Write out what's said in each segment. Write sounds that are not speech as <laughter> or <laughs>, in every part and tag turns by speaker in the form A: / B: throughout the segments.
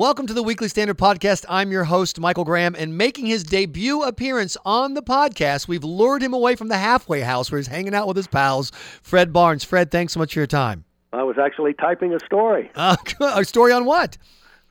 A: Welcome to the Weekly Standard Podcast. I'm your host, Michael Graham, and making his debut appearance on the podcast, we've lured him away from the halfway house where he's hanging out with his pals, Fred Barnes. Fred, thanks so much for your time.
B: I was actually typing a story. <laughs>
A: Uh, a story on what?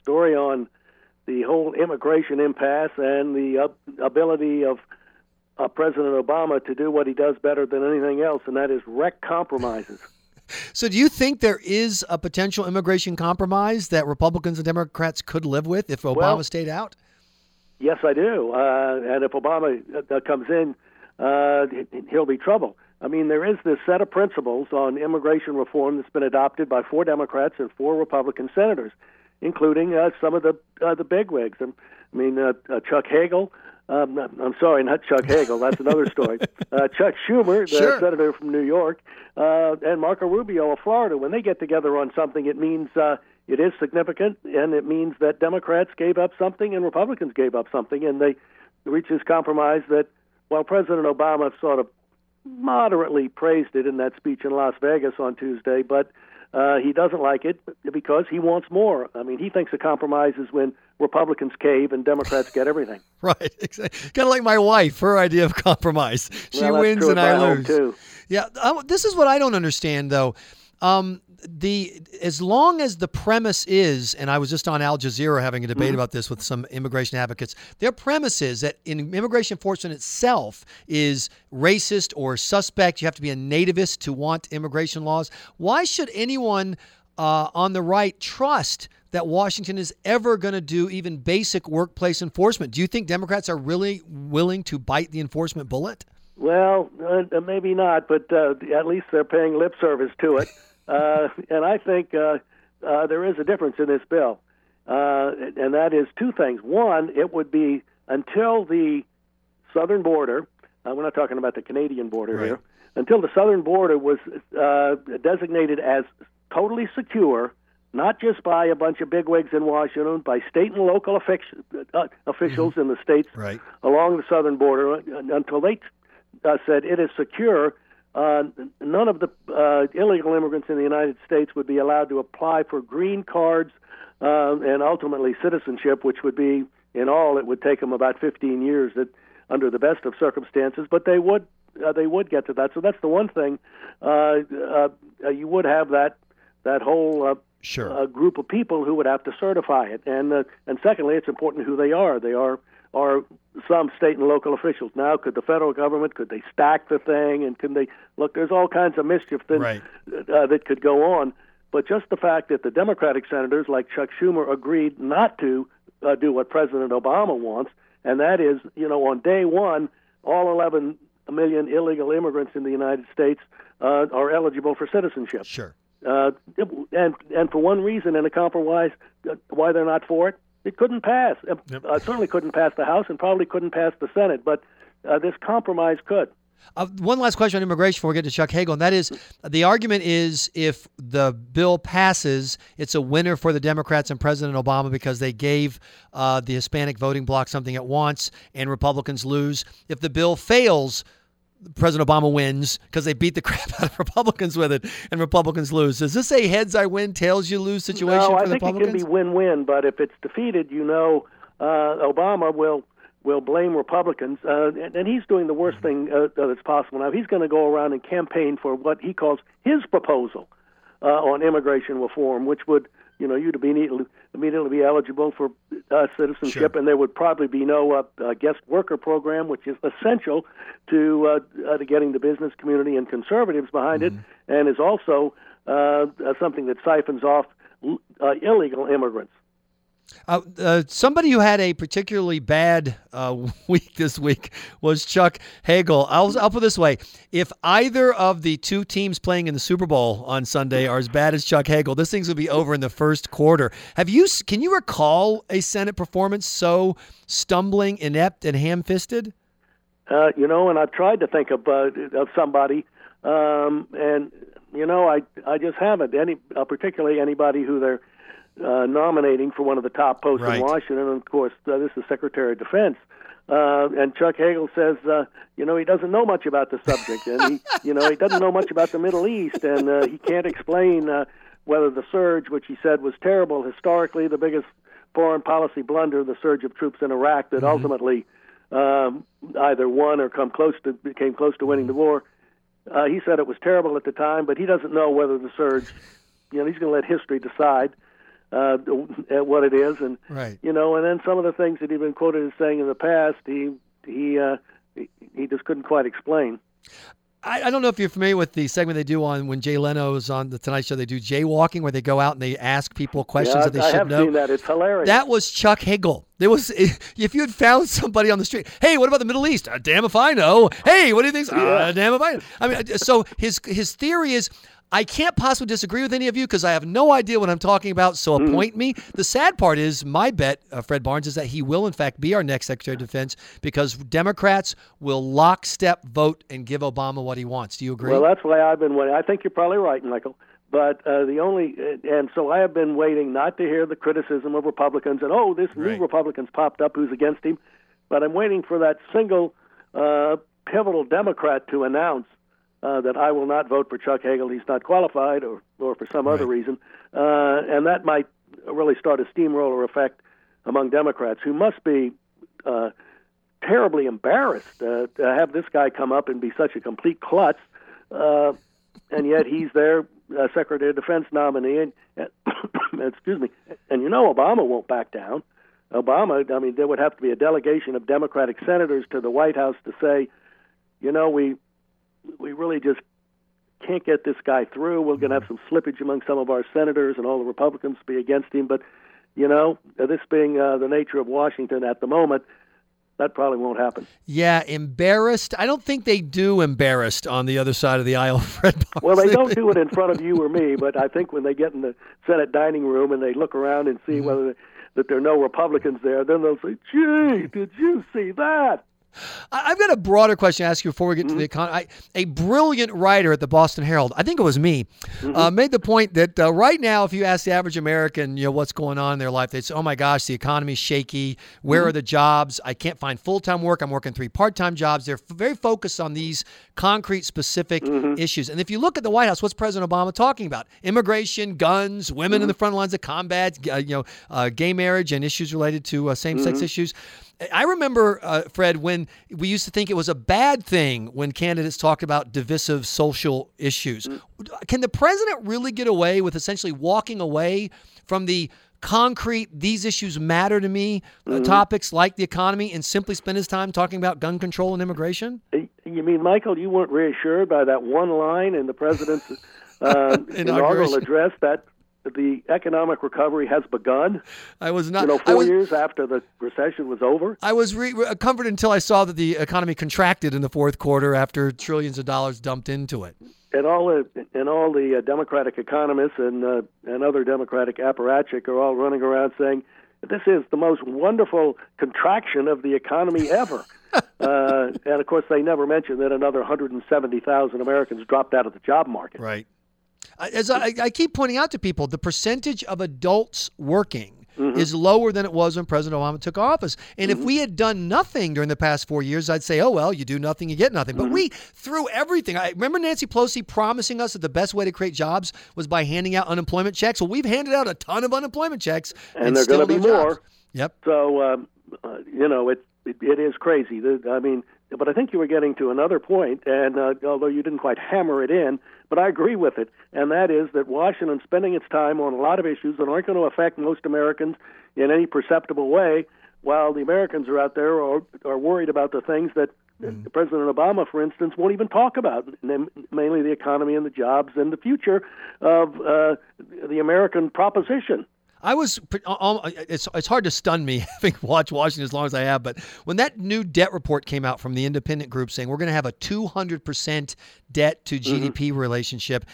B: Story on the whole immigration impasse and the uh, ability of uh, President Obama to do what he does better than anything else, and that is wreck compromises.
A: So, do you think there is a potential immigration compromise that Republicans and Democrats could live with if Obama
B: well,
A: stayed out?
B: Yes, I do. Uh, and if Obama uh, comes in, uh, he'll be trouble. I mean, there is this set of principles on immigration reform that's been adopted by four Democrats and four Republican senators, including uh, some of the uh, the bigwigs. I mean, uh, uh, Chuck Hagel. Um, I'm sorry, not Chuck Hagel. That's another story. <laughs> Uh, Chuck Schumer, the
A: Sure.
B: senator from New York, uh, and Marco Rubio of Florida. When they get together on something, it means uh, it is significant, and it means that Democrats gave up something and Republicans gave up something, and they reached this compromise that while President Obama sort of moderately praised it in that speech in Las Vegas on Tuesday, but uh, he doesn't like it because he wants more. I mean, he thinks a compromise is when Republicans cave and Democrats get everything. <laughs>
A: Right. exactly. Kind of like my wife, her idea of compromise. She
B: Well,
A: wins and I lose.
B: too.
A: Yeah. I, this is what I don't understand, though. Um, the as long as the premise is, and I was just on Al Jazeera having a debate
B: Mm-hmm.
A: about this with some immigration advocates. Their premise is that in immigration enforcement itself is racist or suspect. You have to be a nativist to want immigration laws. Why should anyone uh, on the right trust that Washington is ever going to do even basic workplace enforcement? Do you think Democrats are really willing to bite the enforcement bullet?
B: Well, uh, maybe not, but uh, at least they're paying lip service to it. <laughs> Uh, and I think uh, uh, there is a difference in this bill, uh, and that is two things. One, it would be until the southern border. Uh, we're not talking about the Canadian border
A: Right.
B: here. Until the southern border was uh, designated as totally secure, not just by a bunch of bigwigs in Washington, by state and local offic- uh, officials in the states
A: Right.
B: along the southern border until they uh, said it is secure. Uh, none of the uh, illegal immigrants in the United States would be allowed to apply for green cards uh, and ultimately citizenship, which would be, in all, it would take them about 15 years that, under the best of circumstances. But they would uh, they would get to that. So that's the one thing. Uh, uh, you would have that that whole uh,
A: Sure.
B: group of people who would have to certify it. And uh, and secondly, it's important who they are. They are are some state and local officials. Now, could the federal government could they stack the thing and can they look? There's all kinds of mischief that
A: Right.
B: uh, that could go on. But just the fact that the Democratic senators like Chuck Schumer agreed not to uh, do what President Obama wants, and that is, you know, on day one, all 11 million illegal immigrants in the United States uh, are eligible for citizenship.
A: Sure.
B: Uh, and and for one reason, in a compromise, uh, why they're not for it, it couldn't pass. Uh, uh, certainly couldn't pass the House, and probably couldn't pass the Senate. But uh, this compromise could.
A: Uh, one last question on immigration before we get to Chuck Hagel, and that is the argument is if the bill passes, it's a winner for the Democrats and President Obama because they gave uh, the Hispanic voting bloc something it wants, and Republicans lose. If the bill fails, President Obama wins because they beat the <laughs> crap out of Republicans with it, and Republicans lose. Is this a heads I win, tails you lose situation
B: no, I think it can be win-win. But if it's defeated, you know, uh, Obama will will blame Republicans, uh, and, and he's doing the worst thing uh, that's possible now. He's going to go around and campaign for what he calls his proposal uh, on immigration reform, which would, you know, you'd immediately immediately be eligible for uh, citizenship,
A: Sure.
B: and there would probably be no uh, uh, guest worker program, which is essential to uh, uh, to getting the business community and conservatives behind it, and is also uh, uh, something that siphons off uh, illegal immigrants.
A: Uh, uh, somebody who had a particularly bad uh, <laughs> week this week was Chuck Hagel. I'll, I'll put this way: if either of the two teams playing in the Super Bowl on Sunday are as bad as Chuck Hagel, this thing's gonna be over in the first quarter. Have you? Can you recall a Senate performance so stumbling, inept, and ham-fisted?
B: Uh, you know, and I've tried to think of uh, of somebody, um, and you know, I I just haven't. Any, uh, particularly anybody who they're uh, nominating for one of the top posts
A: Right.
B: in Washington. And of course, uh, this is Secretary of Defense. Uh, and Chuck Hagel says, uh, you know, he doesn't know much about the subject, and he, <laughs> you know, he doesn't know much about the Middle East, and uh, he can't explain uh, whether the surge, which he said was terrible historically, the biggest foreign policy blunder, the surge of troops in Iraq, that mm-hmm. ultimately um, either won or come close to came close to winning the war. Uh, he said it was terrible at the time, but he doesn't know whether the surge. You know, he's going to let history decide uh, what it is, and
A: right.
B: you know, and then some of the things that he'd been quoted as saying in the past, he he uh, he just couldn't quite explain.
A: I, I, don't know if you're familiar with the segment they do on when Jay Leno's on the Tonight Show. They do jaywalking, where they go out and they ask people questions
B: yeah,
A: that they I should
B: have
A: know.
B: Seen that it's hilarious.
A: That was Chuck Hagel. There was <laughs> if you had found somebody on the street. Hey, what about the Middle East? Uh, damn if I know. Hey, what do you think? Yeah. Uh, damn if I know. I mean, so his his theory is I can't possibly disagree with any of you because I have no idea what I'm talking about. So mm-hmm. appoint mm. me. The sad part is my bet, uh, Fred Barnes, is that he will in fact be our next Secretary of Defense because Democrats will lockstep vote and give Obama what he wants. Do you agree?
B: Well, that's why I've been waiting. I think you're probably right, Michael. But uh, the only, uh, and so I have been waiting not to hear the criticism of Republicans and oh, this right. new Republican's popped up who's against him. But I'm waiting for that single uh, pivotal Democrat to announce uh, that I will not vote for Chuck Hagel. He's not qualified, or or for some right. other reason, uh, and that might really start a steamroller effect among Democrats who must be uh, terribly embarrassed uh, to have this guy come up and be such a complete klutz, uh, and yet he's their uh, Secretary of Defense nominee. And, <coughs> excuse me, and you know Obama won't back down. Obama, I mean, there would have to be a delegation of Democratic senators to the White House to say, you know, we we really just can't get this guy through. We're going to have some slippage among some of our senators, and all the Republicans be against him. But you know, this being uh, the nature of Washington at the moment, that probably won't happen.
A: Yeah, embarrassed. I don't think they do embarrassed on the other side of the aisle, <laughs> Fred.
B: Well, they don't do it in front of you or me, but I think when they get in the Senate dining room and they look around and see mm-hmm. whether that there are no Republicans there, then they'll say, "Gee, did you see that?"
A: I've got a broader question to ask you before we get mm-hmm. to the mm-hmm. economy. A brilliant writer at the Boston Herald, I think it was me, mm-hmm. uh, made the point that uh, right now, if you ask the average American, you know, what's going on in their life, they say, "Oh my gosh, the economy's shaky. Where mm-hmm. are the jobs? I can't find full-time work. I'm working three part-time jobs." They're very focused on these concrete, specific mm-hmm. issues. And if you look at the White House, what's President Obama talking about? Immigration, guns, women in the front lines of combat, uh, you know, uh, gay marriage, and issues related to uh, same-sex issues. I remember, uh, Fred, when we used to think it was a bad thing when candidates talked about divisive social issues. Mm. Can the president really get away with essentially walking away from the concrete, these issues matter to me uh, mm-hmm. topics like the economy and simply spend his time talking about gun control and immigration?
B: You mean, Michael, you weren't reassured by that one line in the president's <laughs> uh, inaugural address that the economic recovery has begun.
A: I was not.
B: You know, four
A: was,
B: years after the recession was over.
A: I was re- comforted until I saw that the economy contracted in the fourth quarter after trillions of dollars dumped into it.
B: And all the and all the uh, Democratic economists and uh, and other Democratic apparatchik are all running around saying this is the most wonderful contraction of the economy ever. <laughs> uh, and of course, they never mention that another 170,000 Americans dropped out of the job market.
A: Right. As I, I keep pointing out to people, the percentage of adults working Mm-hmm. is lower than it was when President Obama took office. And mm-hmm. if we had done nothing during the past four years, I'd say, oh, well, you do nothing, you get nothing. But mm-hmm. we threw everything. I remember Nancy Pelosi promising us that the best way to create jobs was by handing out unemployment checks. Well, we've handed out a ton of unemployment checks.
B: And, and there's going to be
A: no
B: more.
A: Jobs. Yep.
B: So, um, uh, you know, it, it, it is crazy. I mean, but I think you were getting to another point, and uh, although you didn't quite hammer it in, but I agree with it, and that is that Washington spending its time on a lot of issues that aren't going to affect most Americans in any perceptible way, while the Americans are out there are, are worried about the things that mm. President Obama, for instance, won't even talk about, mainly the economy and the jobs and the future of uh, the American proposition.
A: I was uh, um, uh, it's it's hard to stun me <laughs> having watched Washington as long as I have, but when that new debt report came out from the independent group saying we're going to have a 200% debt to GDP mm-hmm. relationship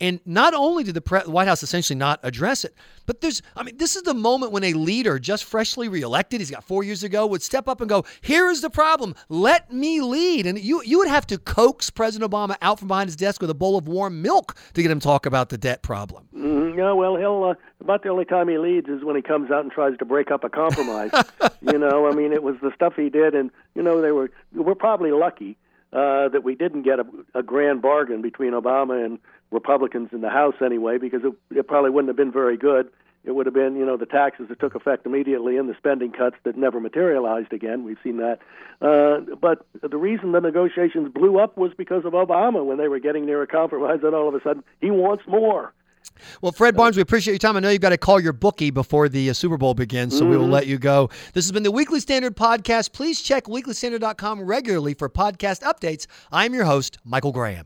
A: and not only did the White House essentially not address it, but there's, I mean, this is the moment when a leader just freshly reelected, he's got four years ago, would step up and go, "Here is the problem. Let me lead." And you you would have to coax President Obama out from behind his desk with a bowl of warm milk to get him to talk about the debt problem.
B: Mm, yeah, well, he'll uh, about the only time he leads is when he comes out and tries to break up a compromise. <laughs> you know, I mean, it was the stuff he did, and you know, they were we're probably lucky uh, that we didn't get a, a grand bargain between Obama and Republicans in the House anyway, because it, it probably wouldn't have been very good it would have been, you know, the taxes that took effect immediately and the spending cuts that never materialized again. We've seen that. Uh, but the reason the negotiations blew up was because of Obama when they were getting near a compromise, and all of a sudden he wants more.
A: Well, Fred Barnes, we appreciate your time. I know you've got to call your bookie before the uh, Super Bowl begins, so mm-hmm. we will let you go. This has been the Weekly Standard Podcast. Please check weeklystandard.com regularly for podcast updates. I'm your host, Michael Graham.